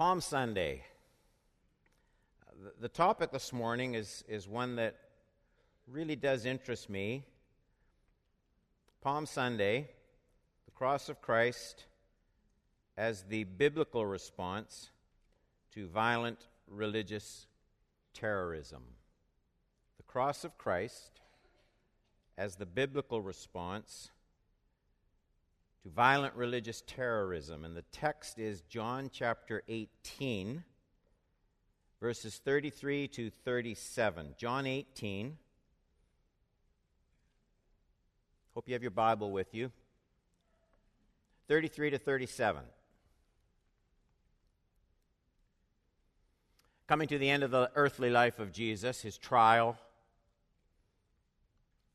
Palm Sunday. The topic this morning is, is one that really does interest me. Palm Sunday, the cross of Christ as the biblical response to violent religious terrorism. The cross of Christ as the biblical response to violent religious terrorism. And the text is John chapter 18, verses 33 to 37. John 18. Hope you have your Bible with you. 33 to 37. Coming to the end of the earthly life of Jesus, his trial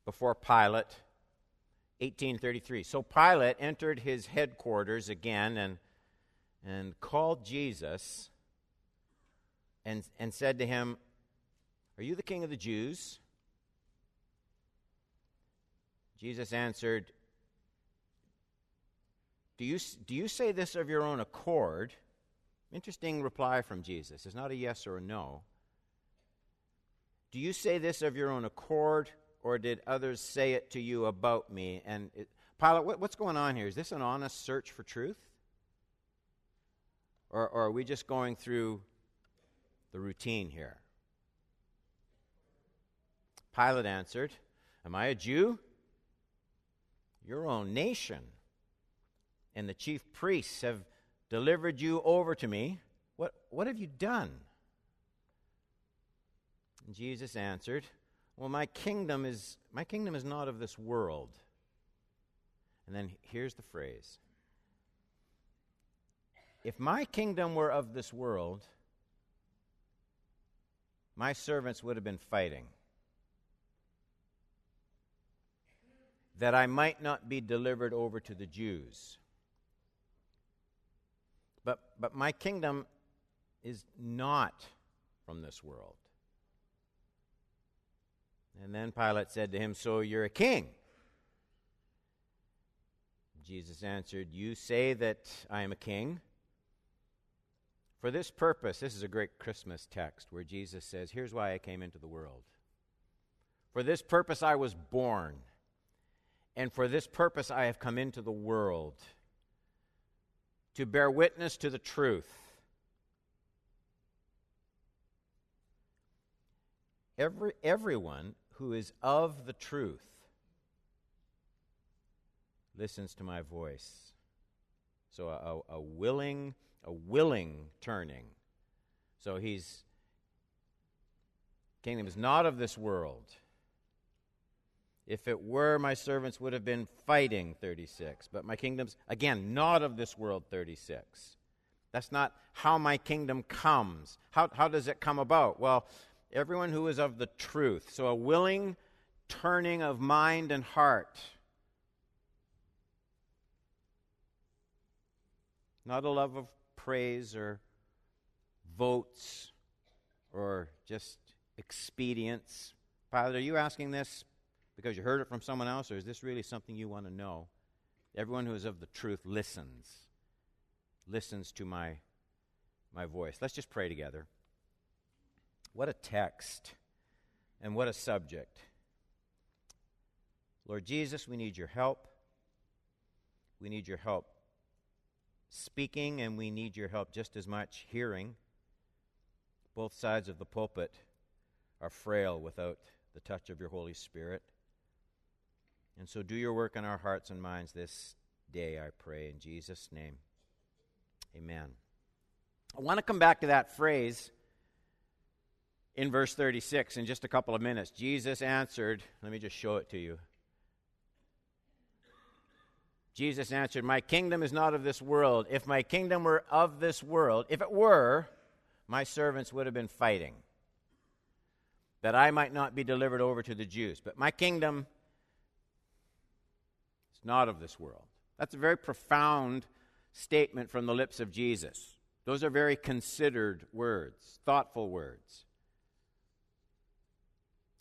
before Pilate 1833. So Pilate entered his headquarters again and, and called Jesus and, and said to him, Are you the king of the Jews? Jesus answered, do you, do you say this of your own accord? Interesting reply from Jesus. It's not a yes or a no. Do you say this of your own accord, or did others say it to you about me? And it, Pilate, what, what's going on here? Is this an honest search for truth? Or, or are we just going through the routine here? Pilate answered, Am I a Jew? Your own nation and the chief priests have delivered you over to me. What, what have you done? And Jesus answered, well, my kingdom is my kingdom is not of this world. And then here's the phrase. If my kingdom were of this world, my servants would have been fighting. That I might not be delivered over to the Jews. But, but my kingdom is not from this world. And then Pilate said to him, So you're a king? Jesus answered, You say that I am a king. For this purpose, this is a great Christmas text where Jesus says, Here's why I came into the world. For this purpose I was born, and for this purpose I have come into the world to bear witness to the truth. Every, everyone who is of the truth listens to my voice. So a, a, willing, a willing turning. So he's kingdom is not of this world. If it were, my servants would have been fighting, 36. But my kingdom's, again, not of this world, 36. That's not how my kingdom comes. How, how does it come about? Well, everyone who is of the truth. So a willing turning of mind and heart. Not a love of praise or votes or just expedience. Pilate, are you asking this because you heard it from someone else, or is this really something you want to know? Everyone who is of the truth listens, listens to my, my voice. Let's just pray together. What a text and what a subject. Lord Jesus, we need your help. We need your help speaking, and we need your help just as much hearing. Both sides of the pulpit are frail without the touch of your Holy Spirit. And so do your work in our hearts and minds this day, I pray, in Jesus' name. Amen. I want to come back to that phrase in verse 36 in just a couple of minutes. Jesus answered, let me just show it to you. Jesus answered, My kingdom is not of this world. If my kingdom were of this world, if it were, my servants would have been fighting, that I might not be delivered over to the Jews. But my kingdom is not of this world. That's a very profound statement from the lips of Jesus. Those are very considered words, thoughtful words.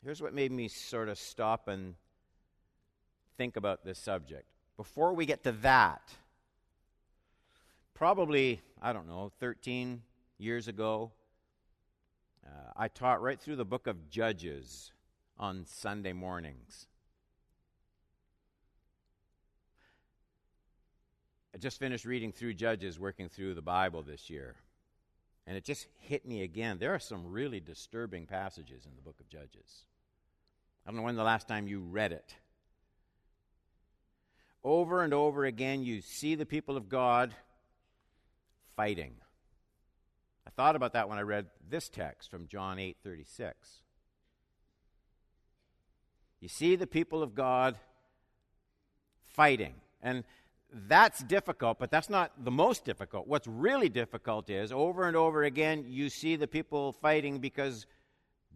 Here's what made me sort of stop and think about this subject. Before we get to that, probably, I don't know, 13, years ago. Uh, I taught right through the book of Judges on Sunday mornings. I just finished reading through Judges, working through the Bible this year. And it just hit me again. There are some really disturbing passages in the book of Judges. I don't know when the last time you read it. Over and over again, you see the people of God fighting. I thought about that when I read this text from John 8 36. You see the people of God fighting. And that's difficult, but that's not the most difficult. What's really difficult is over and over again, you see the people fighting because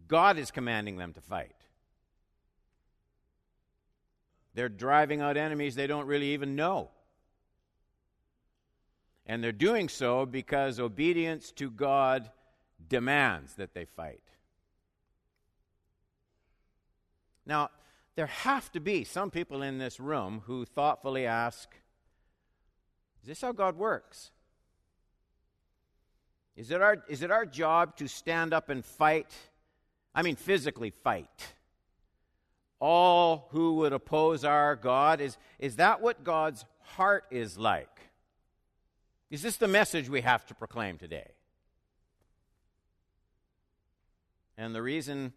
God is commanding them to fight. They're driving out enemies they don't really even know. And they're doing so because obedience to God demands that they fight. Now, there have to be some people in this room who thoughtfully ask Is this how God works? Is it, our, is it our job to stand up and fight? I mean, physically fight. All who would oppose our God? Is, is that what God's heart is like? Is this the message we have to proclaim today? And the reason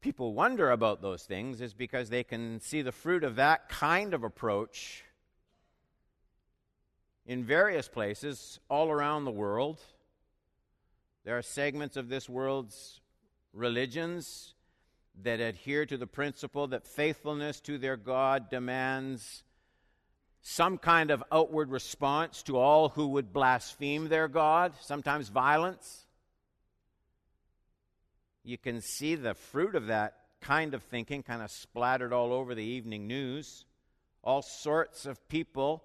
people wonder about those things is because they can see the fruit of that kind of approach in various places all around the world. There are segments of this world's religions that adhere to the principle that faithfulness to their God demands some kind of outward response to all who would blaspheme their God, sometimes violence. You can see the fruit of that kind of thinking kind of splattered all over the evening news. All sorts of people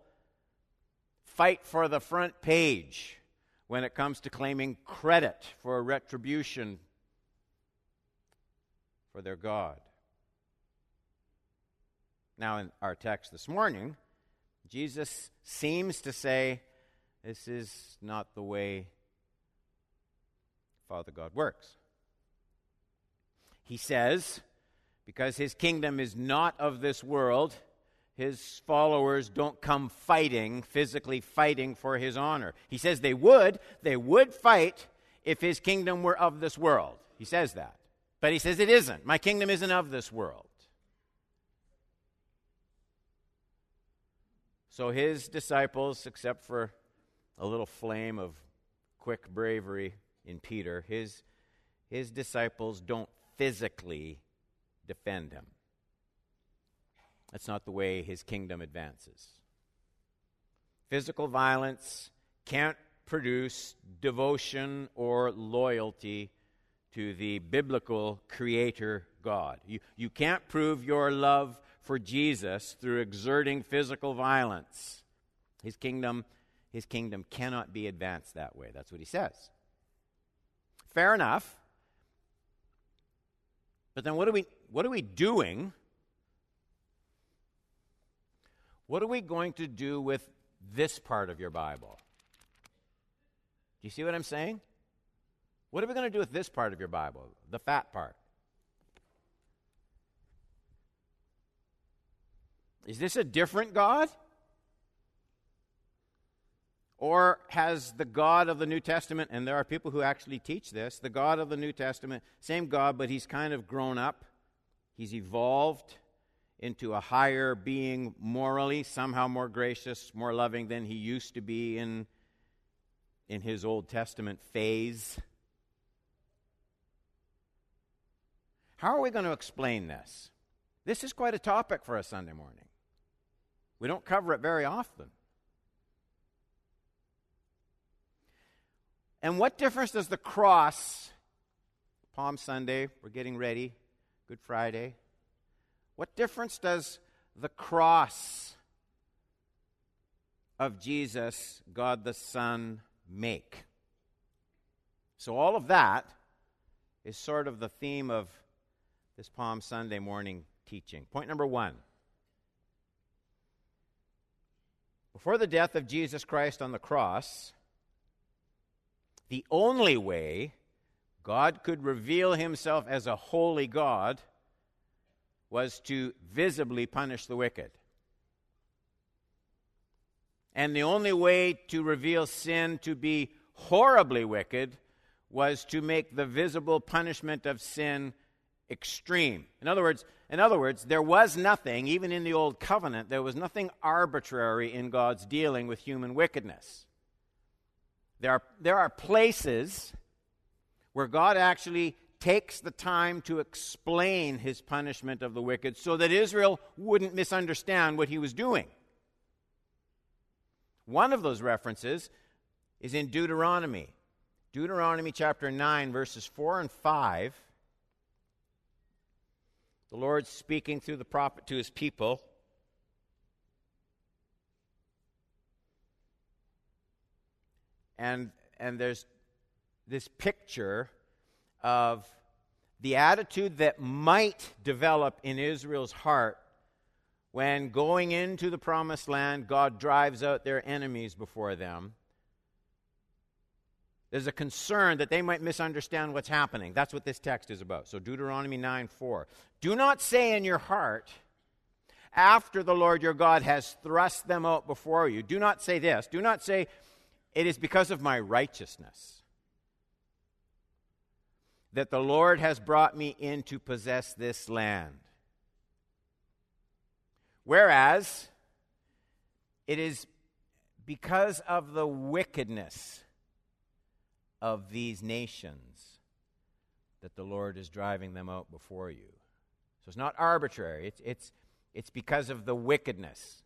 fight for the front page when it comes to claiming credit for retribution for their God. Now, in our text this morning, Jesus seems to say, This is not the way Father God works. He says, Because his kingdom is not of this world, his followers don't come fighting, physically fighting for his honor. He says they would, they would fight if his kingdom were of this world. He says that. But he says it isn't. My kingdom isn't of this world. So his disciples, except for a little flame of quick bravery in Peter, his, his disciples don't physically defend him. That's not the way his kingdom advances. Physical violence can't produce devotion or loyalty to the biblical creator God. You, you can't prove your love for Jesus through exerting physical violence. His kingdom, his kingdom cannot be advanced that way. That's what he says. Fair enough. But then what are we what are we doing? What are we going to do with this part of your Bible? Do you see what I'm saying? What are we going to do with this part of your Bible, the fat part? Is this a different God? Or has the God of the New Testament, and there are people who actually teach this, the God of the New Testament, same God, but he's kind of grown up. He's evolved into a higher being morally, somehow more gracious, more loving than he used to be in, in his Old Testament phase. How are we going to explain this? This is quite a topic for a Sunday morning. We don't cover it very often. And what difference does the cross, Palm Sunday, we're getting ready, Good Friday, what difference does the cross of Jesus, God the Son, make? So, all of that is sort of the theme of this Palm Sunday morning teaching. Point number one Before the death of Jesus Christ on the cross, the only way God could reveal himself as a holy God was to visibly punish the wicked. And the only way to reveal sin to be horribly wicked was to make the visible punishment of sin extreme. In other words, in other words, there was nothing, even in the old covenant, there was nothing arbitrary in God's dealing with human wickedness. There are, there are places where God actually takes the time to explain his punishment of the wicked so that Israel wouldn't misunderstand what he was doing. One of those references is in Deuteronomy. Deuteronomy chapter 9, verses 4 and 5. The Lord speaking through the prophet to his people. And, and there's this picture of the attitude that might develop in Israel's heart when going into the promised land, God drives out their enemies before them. There's a concern that they might misunderstand what's happening. That's what this text is about. So, Deuteronomy 9 4. Do not say in your heart, after the Lord your God has thrust them out before you, do not say this. Do not say, it is because of my righteousness that the Lord has brought me in to possess this land. Whereas it is because of the wickedness of these nations that the Lord is driving them out before you. So it's not arbitrary, it's, it's, it's because of the wickedness,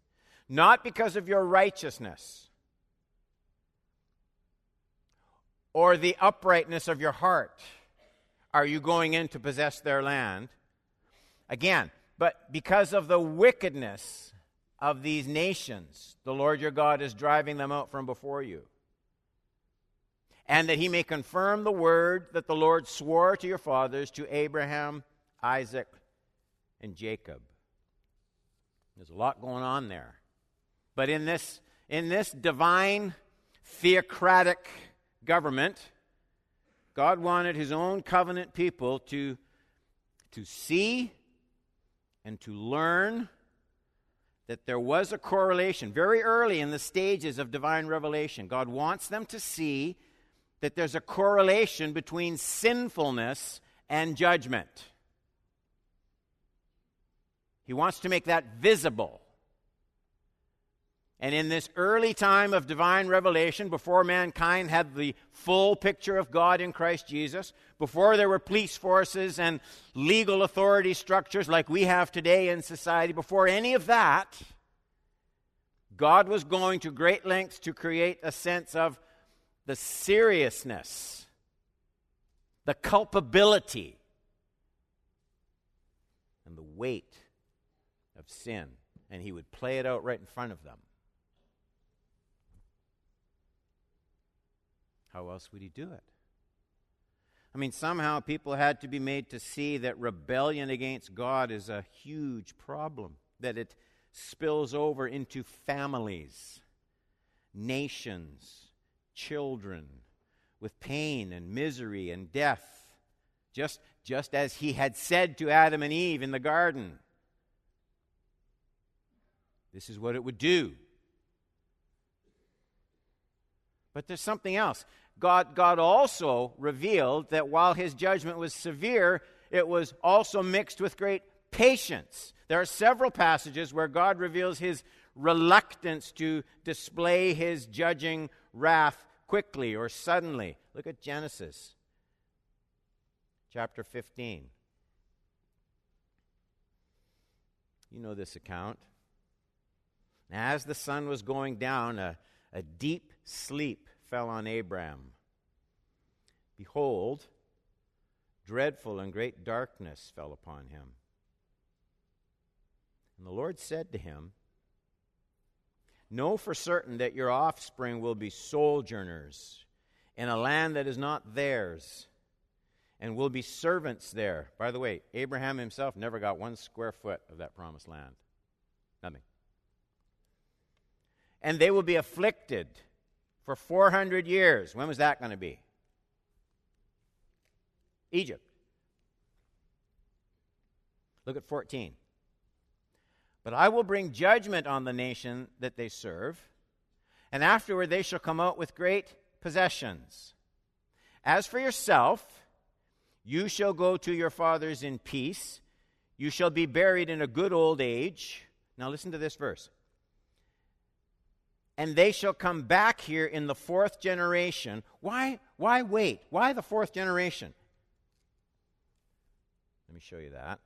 not because of your righteousness or the uprightness of your heart are you going in to possess their land. Again, but because of the wickedness of these nations, the Lord your God is driving them out from before you. And that he may confirm the word that the Lord swore to your fathers, to Abraham, Isaac, and Jacob. There's a lot going on there. But in this, in this divine theocratic government, God wanted his own covenant people to, to see and to learn that there was a correlation very early in the stages of divine revelation. God wants them to see that there's a correlation between sinfulness and judgment. He wants to make that visible. And in this early time of divine revelation, before mankind had the full picture of God in Christ Jesus, before there were police forces and legal authority structures like we have today in society, before any of that, God was going to great lengths to create a sense of the seriousness, the culpability, and the weight of sin. And He would play it out right in front of them. How else would he do it? I mean, somehow people had to be made to see that rebellion against God is a huge problem, that it spills over into families, nations, children, with pain and misery and death, just, just as he had said to Adam and Eve in the garden. This is what it would do. But there's something else. God, God also revealed that while his judgment was severe, it was also mixed with great patience. There are several passages where God reveals his reluctance to display his judging wrath quickly or suddenly. Look at Genesis chapter 15. You know this account. As the sun was going down, a, a deep sleep fell on Abram. Behold, dreadful and great darkness fell upon him. And the Lord said to him, Know for certain that your offspring will be sojourners in a land that is not theirs, and will be servants there. By the way, Abraham himself never got one square foot of that promised land. Nothing. And they will be afflicted for 400 years. When was that going to be? Egypt. Look at 14. But I will bring judgment on the nation that they serve, and afterward they shall come out with great possessions. As for yourself, you shall go to your fathers in peace. You shall be buried in a good old age. Now listen to this verse. And they shall come back here in the fourth generation. Why, why wait? Why the fourth generation? Let me show you that.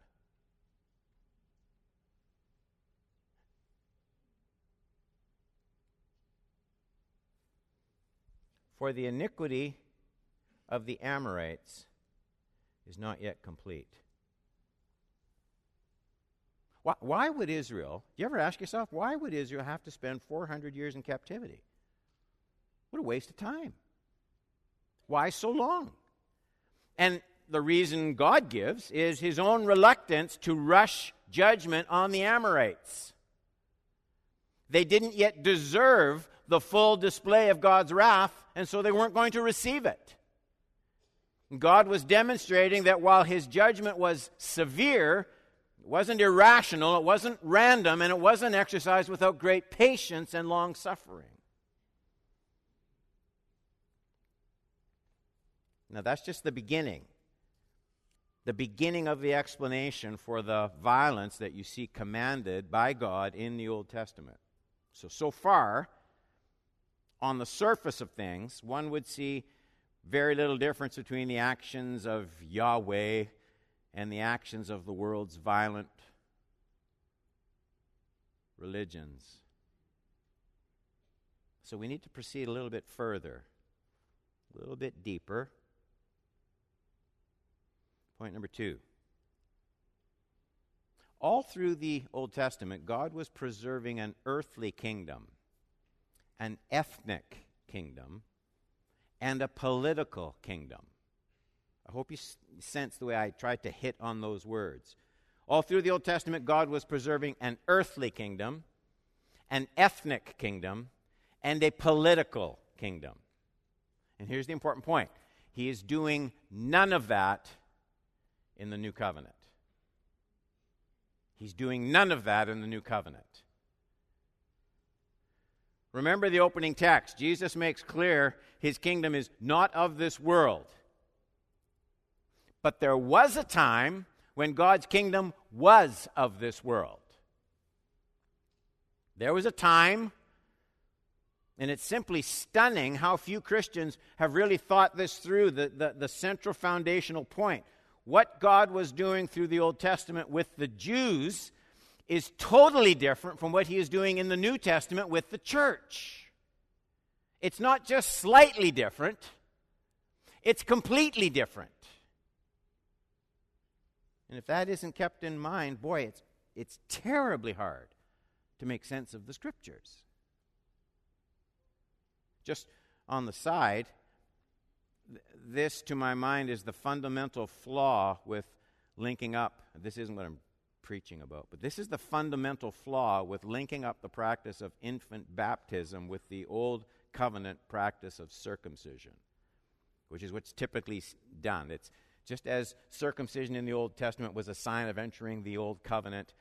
For the iniquity of the Amorites is not yet complete. Why, why would Israel, do you ever ask yourself, why would Israel have to spend 400 years in captivity? What a waste of time. Why so long? And the reason God gives is his own reluctance to rush judgment on the Amorites. They didn't yet deserve the full display of God's wrath, and so they weren't going to receive it. God was demonstrating that while his judgment was severe, it wasn't irrational, it wasn't random, and it wasn't exercised without great patience and long suffering. Now, that's just the beginning. The beginning of the explanation for the violence that you see commanded by God in the Old Testament. So, so far, on the surface of things, one would see very little difference between the actions of Yahweh and the actions of the world's violent religions. So we need to proceed a little bit further, a little bit deeper. Point number two. All through the Old Testament, God was preserving an earthly kingdom, an ethnic kingdom, and a political kingdom. I hope you sense the way I tried to hit on those words. All through the Old Testament, God was preserving an earthly kingdom, an ethnic kingdom, and a political kingdom. And here's the important point He is doing none of that in the new covenant. He's doing none of that in the new covenant. Remember the opening text. Jesus makes clear his kingdom is not of this world. But there was a time when God's kingdom was of this world. There was a time, and it's simply stunning how few Christians have really thought this through the, the, the central foundational point what God was doing through the Old Testament with the Jews is totally different from what he is doing in the New Testament with the church. It's not just slightly different, it's completely different. And if that isn't kept in mind, boy, it's, it's terribly hard to make sense of the scriptures. Just on the side, this, to my mind, is the fundamental flaw with linking up. This isn't what I'm preaching about, but this is the fundamental flaw with linking up the practice of infant baptism with the old covenant practice of circumcision, which is what's typically done. It's just as circumcision in the Old Testament was a sign of entering the old covenant,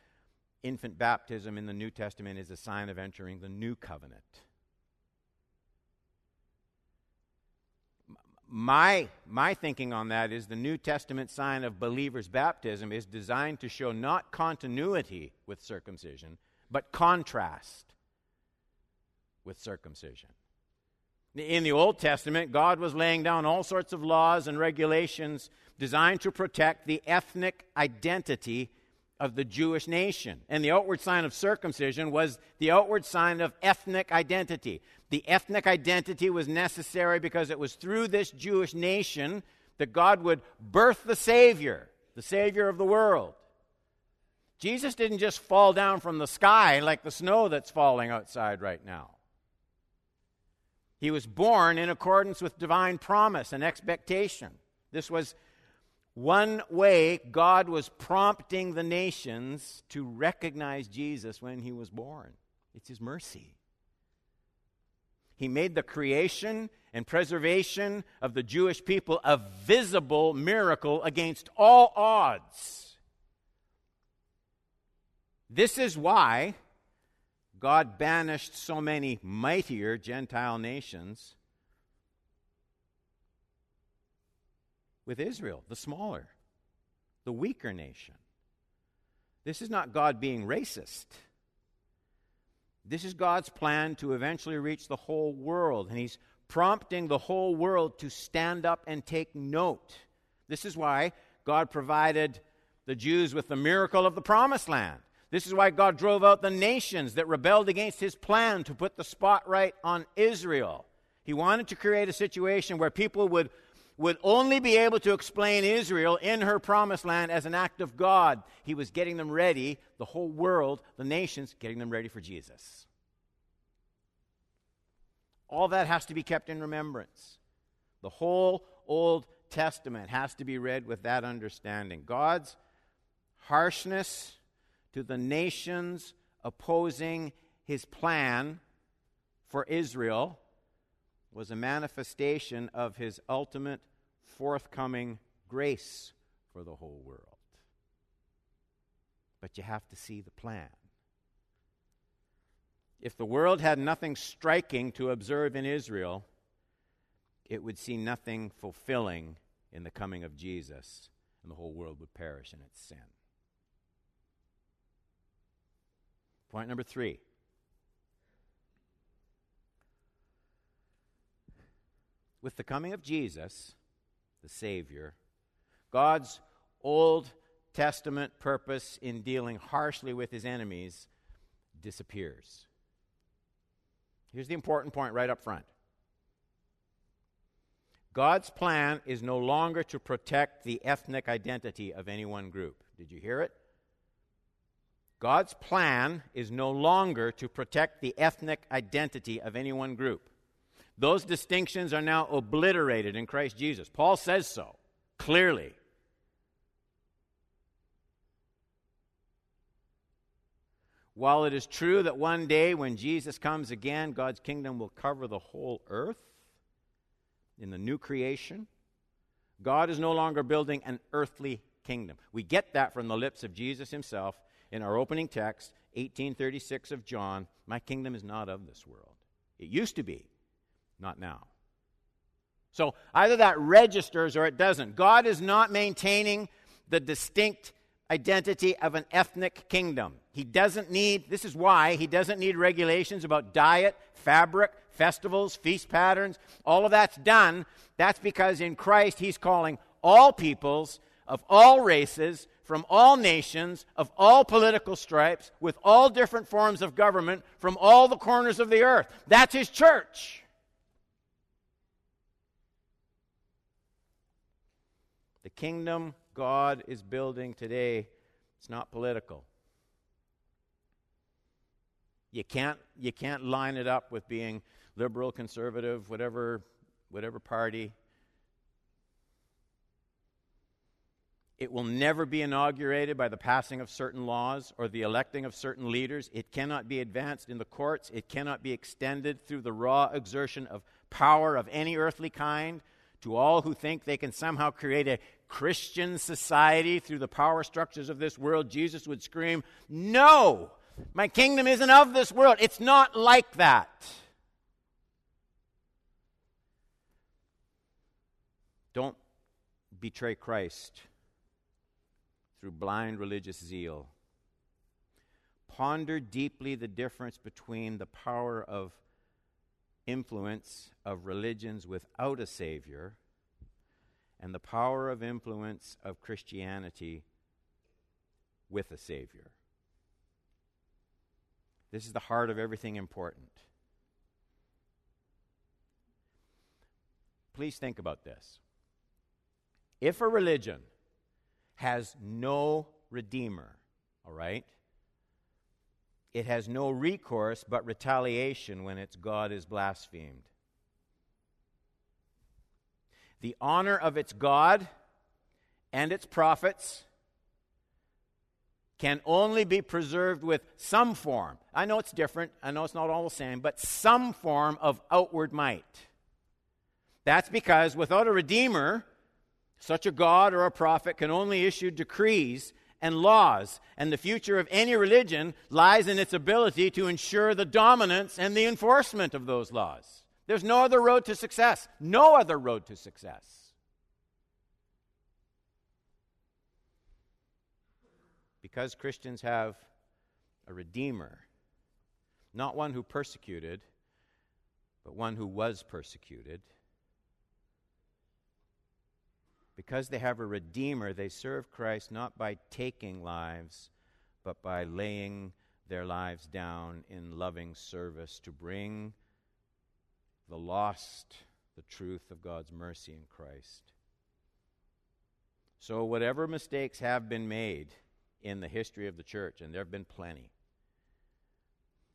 infant baptism in the New Testament is a sign of entering the new covenant. My, my thinking on that is the New Testament sign of believers' baptism is designed to show not continuity with circumcision, but contrast with circumcision. In the Old Testament, God was laying down all sorts of laws and regulations designed to protect the ethnic identity of the Jewish nation. And the outward sign of circumcision was the outward sign of ethnic identity. The ethnic identity was necessary because it was through this Jewish nation that God would birth the Savior, the Savior of the world. Jesus didn't just fall down from the sky like the snow that's falling outside right now. He was born in accordance with divine promise and expectation. This was one way God was prompting the nations to recognize Jesus when he was born. It's his mercy. He made the creation and preservation of the Jewish people a visible miracle against all odds. This is why God banished so many mightier Gentile nations with Israel, the smaller, the weaker nation. This is not God being racist. This is God's plan to eventually reach the whole world, and He's prompting the whole world to stand up and take note. This is why God provided the Jews with the miracle of the promised land. This is why God drove out the nations that rebelled against his plan to put the spotlight on Israel. He wanted to create a situation where people would would only be able to explain Israel in her promised land as an act of God. He was getting them ready, the whole world, the nations, getting them ready for Jesus. All that has to be kept in remembrance. The whole Old Testament has to be read with that understanding. God's harshness to the nations opposing his plan for Israel was a manifestation of his ultimate forthcoming grace for the whole world. But you have to see the plan. If the world had nothing striking to observe in Israel, it would see nothing fulfilling in the coming of Jesus, and the whole world would perish in its sin. Point number three with the coming of Jesus, the Savior, God's Old Testament purpose in dealing harshly with his enemies disappears. Here's the important point right up front God's plan is no longer to protect the ethnic identity of any one group. Did you hear it? God's plan is no longer to protect the ethnic identity of any one group. Those distinctions are now obliterated in Christ Jesus. Paul says so clearly. While it is true that one day when Jesus comes again, God's kingdom will cover the whole earth in the new creation, God is no longer building an earthly kingdom. We get that from the lips of Jesus himself in our opening text, 1836 of John My kingdom is not of this world. It used to be, not now. So either that registers or it doesn't. God is not maintaining the distinct identity of an ethnic kingdom. He doesn't need, this is why, he doesn't need regulations about diet, fabric, festivals, feast patterns. All of that's done. That's because in Christ he's calling all peoples of all races, from all nations, of all political stripes, with all different forms of government, from all the corners of the earth. That's his church. The kingdom God is building today, it's not political. You can't, you can't line it up with being liberal, conservative, whatever, whatever party. It will never be inaugurated by the passing of certain laws or the electing of certain leaders. It cannot be advanced in the courts. It cannot be extended through the raw exertion of power of any earthly kind to all who think they can somehow create a Christian society through the power structures of this world, Jesus would scream, No! My kingdom isn't of this world. It's not like that. Don't betray Christ through blind religious zeal. Ponder deeply the difference between the power of influence of religions without a Savior and the power of influence of Christianity with a Savior. This is the heart of everything important. Please think about this. If a religion has no redeemer, all right? It has no recourse but retaliation when its God is blasphemed. The honor of its God and its prophets can only be preserved with some form. I know it's different, I know it's not all the same, but some form of outward might. That's because without a redeemer, such a God or a prophet can only issue decrees and laws, and the future of any religion lies in its ability to ensure the dominance and the enforcement of those laws. There's no other road to success. No other road to success. Because Christians have a Redeemer, not one who persecuted, but one who was persecuted because they have a Redeemer, they serve Christ not by taking lives, but by laying their lives down in loving service to bring the lost the truth of God's mercy in Christ. So, whatever mistakes have been made in the history of the church, and there have been plenty,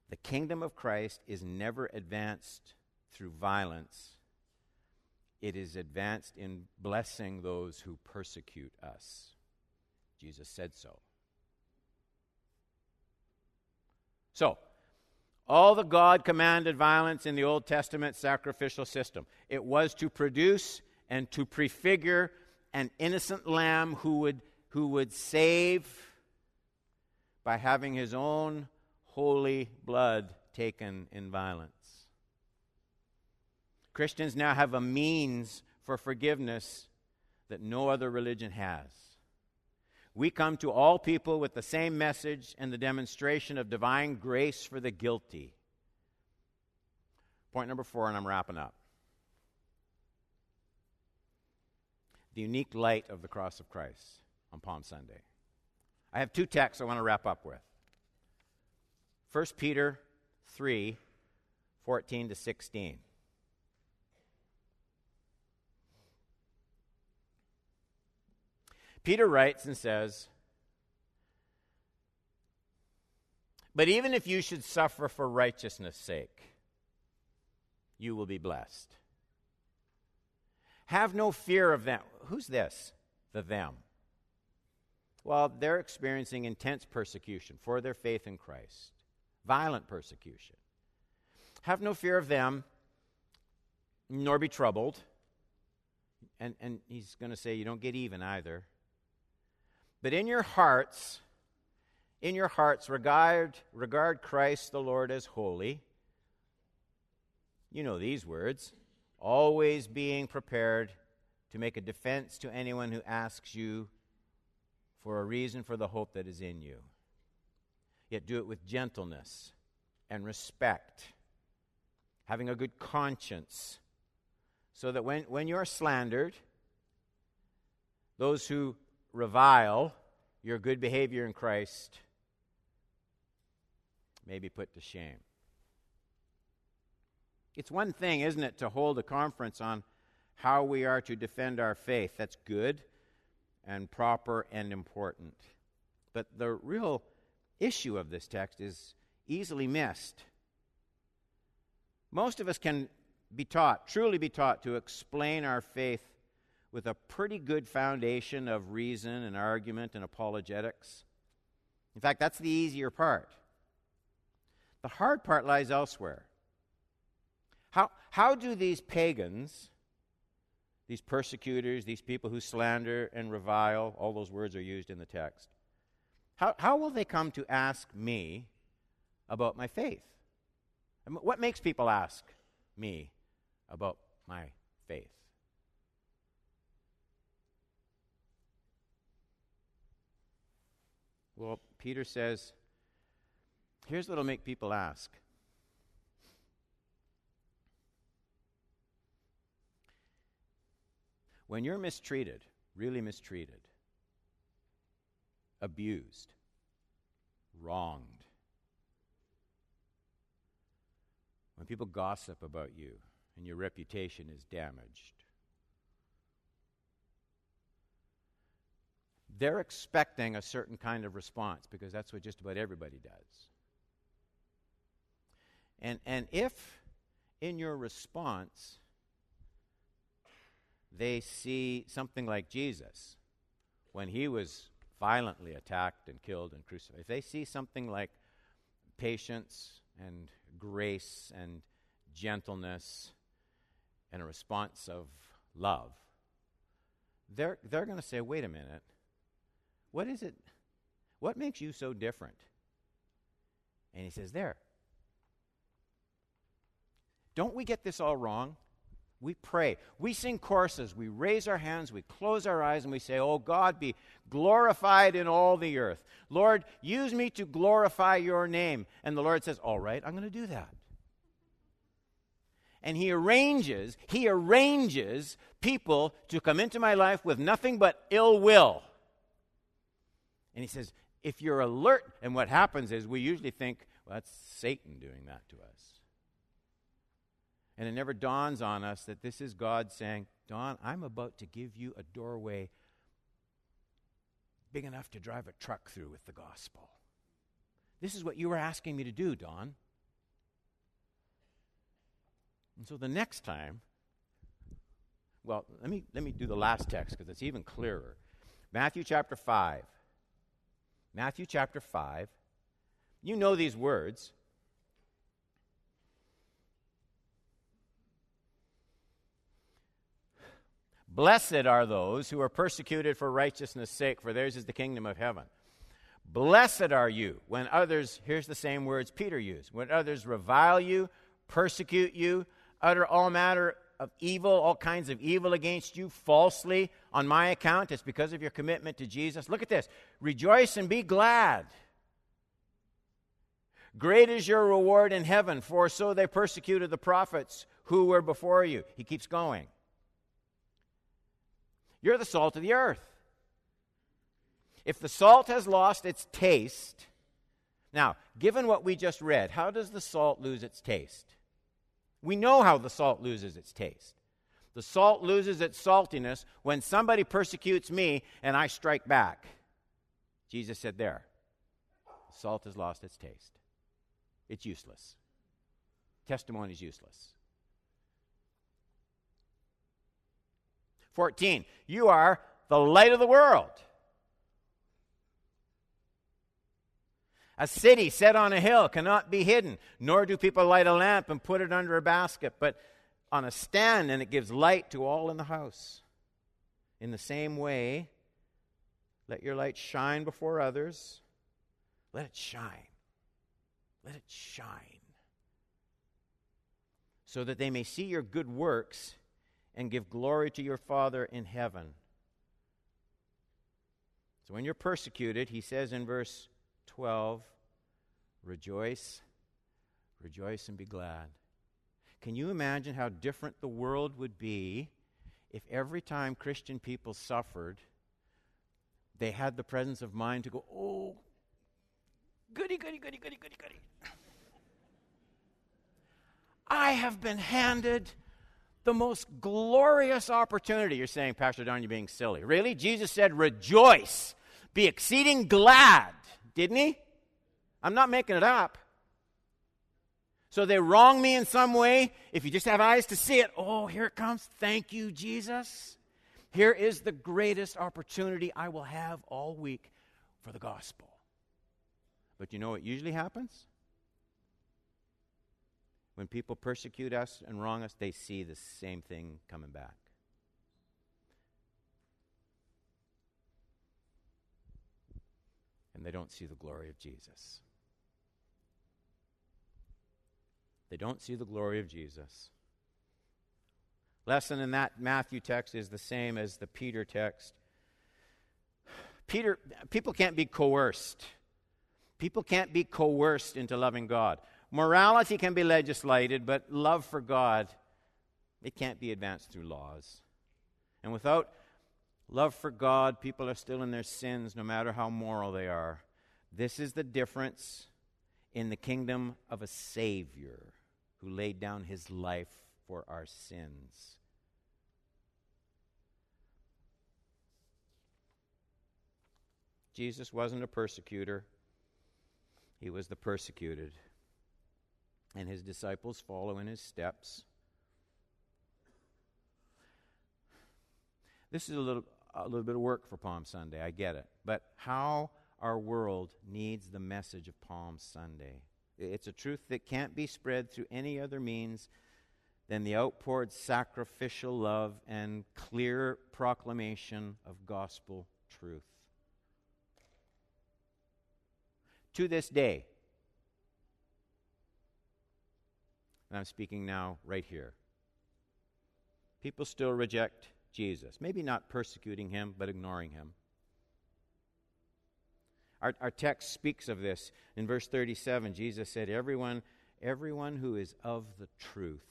the kingdom of Christ is never advanced through violence it is advanced in blessing those who persecute us. Jesus said so. So, all the God commanded violence in the Old Testament sacrificial system, it was to produce and to prefigure an innocent lamb who would, who would save by having his own holy blood taken in violence. Christians now have a means for forgiveness that no other religion has. We come to all people with the same message and the demonstration of divine grace for the guilty. Point number four, and I'm wrapping up. The unique light of the cross of Christ on Palm Sunday. I have two texts I want to wrap up with. 1 Peter 3 14 to 16. Peter writes and says, But even if you should suffer for righteousness' sake, you will be blessed. Have no fear of them. Who's this? The them. Well, they're experiencing intense persecution for their faith in Christ, violent persecution. Have no fear of them, nor be troubled. And, and he's going to say, You don't get even either. But in your hearts, in your hearts, regard, regard Christ the Lord as holy. You know these words always being prepared to make a defense to anyone who asks you for a reason for the hope that is in you. Yet do it with gentleness and respect, having a good conscience, so that when, when you're slandered, those who revile your good behavior in Christ may be put to shame. It's one thing, isn't it, to hold a conference on how we are to defend our faith. That's good and proper and important. But the real issue of this text is easily missed. Most of us can be taught, truly be taught, to explain our faith with a pretty good foundation of reason and argument and apologetics. In fact, that's the easier part. The hard part lies elsewhere. How, how do these pagans, these persecutors, these people who slander and revile, all those words are used in the text, how, how will they come to ask me about my faith? what makes people ask me about my faith? Well, Peter says, here's what'll make people ask. When you're mistreated, really mistreated, abused, wronged, when people gossip about you and your reputation is damaged, they're expecting a certain kind of response because that's what just about everybody does. And, and if in your response they see something like Jesus when he was violently attacked and killed and crucified, if they see something like patience and grace and gentleness and a response of love, they're, they're going to say, wait a minute, what is it? What makes you so different? And he says, there. Don't we get this all wrong? We pray. We sing choruses. We raise our hands. We close our eyes and we say, Oh God, be glorified in all the earth. Lord, use me to glorify your name. And the Lord says, All right, I'm going to do that. And he arranges, he arranges people to come into my life with nothing but ill will. And he says, if you're alert, and what happens is we usually think, well, that's Satan doing that to us. And it never dawns on us that this is God saying, Don, I'm about to give you a doorway big enough to drive a truck through with the gospel. This is what you were asking me to do, Don. And so the next time, well, let me, let me do the last text because it's even clearer. Matthew chapter 5. Matthew chapter 5. You know these words. Blessed are those who are persecuted for righteousness' sake, for theirs is the kingdom of heaven. Blessed are you when others, here's the same words Peter used, when others revile you, persecute you, utter all matter of evil, all kinds of evil against you falsely on my account. It's because of your commitment to Jesus. Look at this rejoice and be glad. Great is your reward in heaven, for so they persecuted the prophets who were before you. He keeps going. You're the salt of the earth. If the salt has lost its taste, now, given what we just read, how does the salt lose its taste? We know how the salt loses its taste. The salt loses its saltiness when somebody persecutes me and I strike back. Jesus said, There, salt has lost its taste. It's useless. Testimony is useless. 14. You are the light of the world. A city set on a hill cannot be hidden, nor do people light a lamp and put it under a basket, but on a stand, and it gives light to all in the house. In the same way, let your light shine before others. Let it shine. Let it shine. So that they may see your good works and give glory to your Father in heaven. So when you're persecuted, he says in verse 12, rejoice, rejoice and be glad. Can you imagine how different the world would be if every time Christian people suffered, they had the presence of mind to go, oh, goody, goody, goody, goody, goody, goody. I have been handed the most glorious opportunity. You're saying, Pastor Don, you're being silly. Really? Jesus said, rejoice, be exceeding glad, didn't he? I'm not making it up. So they wrong me in some way. If you just have eyes to see it, oh, here it comes. Thank you, Jesus. Here is the greatest opportunity I will have all week for the gospel. But you know what usually happens? When people persecute us and wrong us, they see the same thing coming back. And they don't see the glory of Jesus. They don't see the glory of Jesus. Lesson in that Matthew text is the same as the Peter text. Peter, people can't be coerced. People can't be coerced into loving God. Morality can be legislated, but love for God, it can't be advanced through laws. And without love for God, people are still in their sins, no matter how moral they are. This is the difference in the kingdom of a Savior who laid down his life for our sins. Jesus wasn't a persecutor, he was the persecuted. And his disciples follow in his steps. This is a little a little bit of work for Palm Sunday. I get it. But how our world needs the message of Palm Sunday. It's a truth that can't be spread through any other means than the outpoured sacrificial love and clear proclamation of gospel truth. To this day, and I'm speaking now right here, people still reject Jesus. Maybe not persecuting him, but ignoring him. Our, our text speaks of this. In verse 37, Jesus said, Everyone, everyone who is of the truth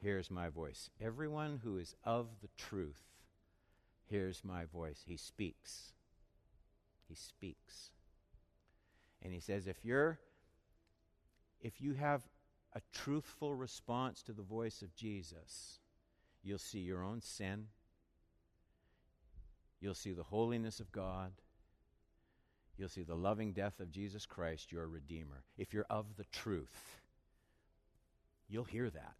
hears my voice. Everyone who is of the truth hears my voice. He speaks. He speaks. And he says, if you're if you have a truthful response to the voice of Jesus, you'll see your own sin. You'll see the holiness of God. You'll see the loving death of Jesus Christ, your Redeemer. If you're of the truth, you'll hear that.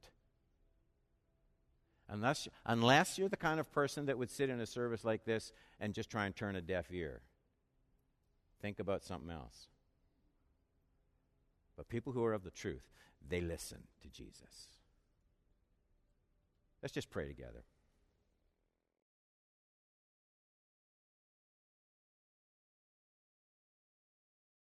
Unless, unless you're the kind of person that would sit in a service like this and just try and turn a deaf ear. Think about something else. But people who are of the truth, they listen to Jesus. Let's just pray together.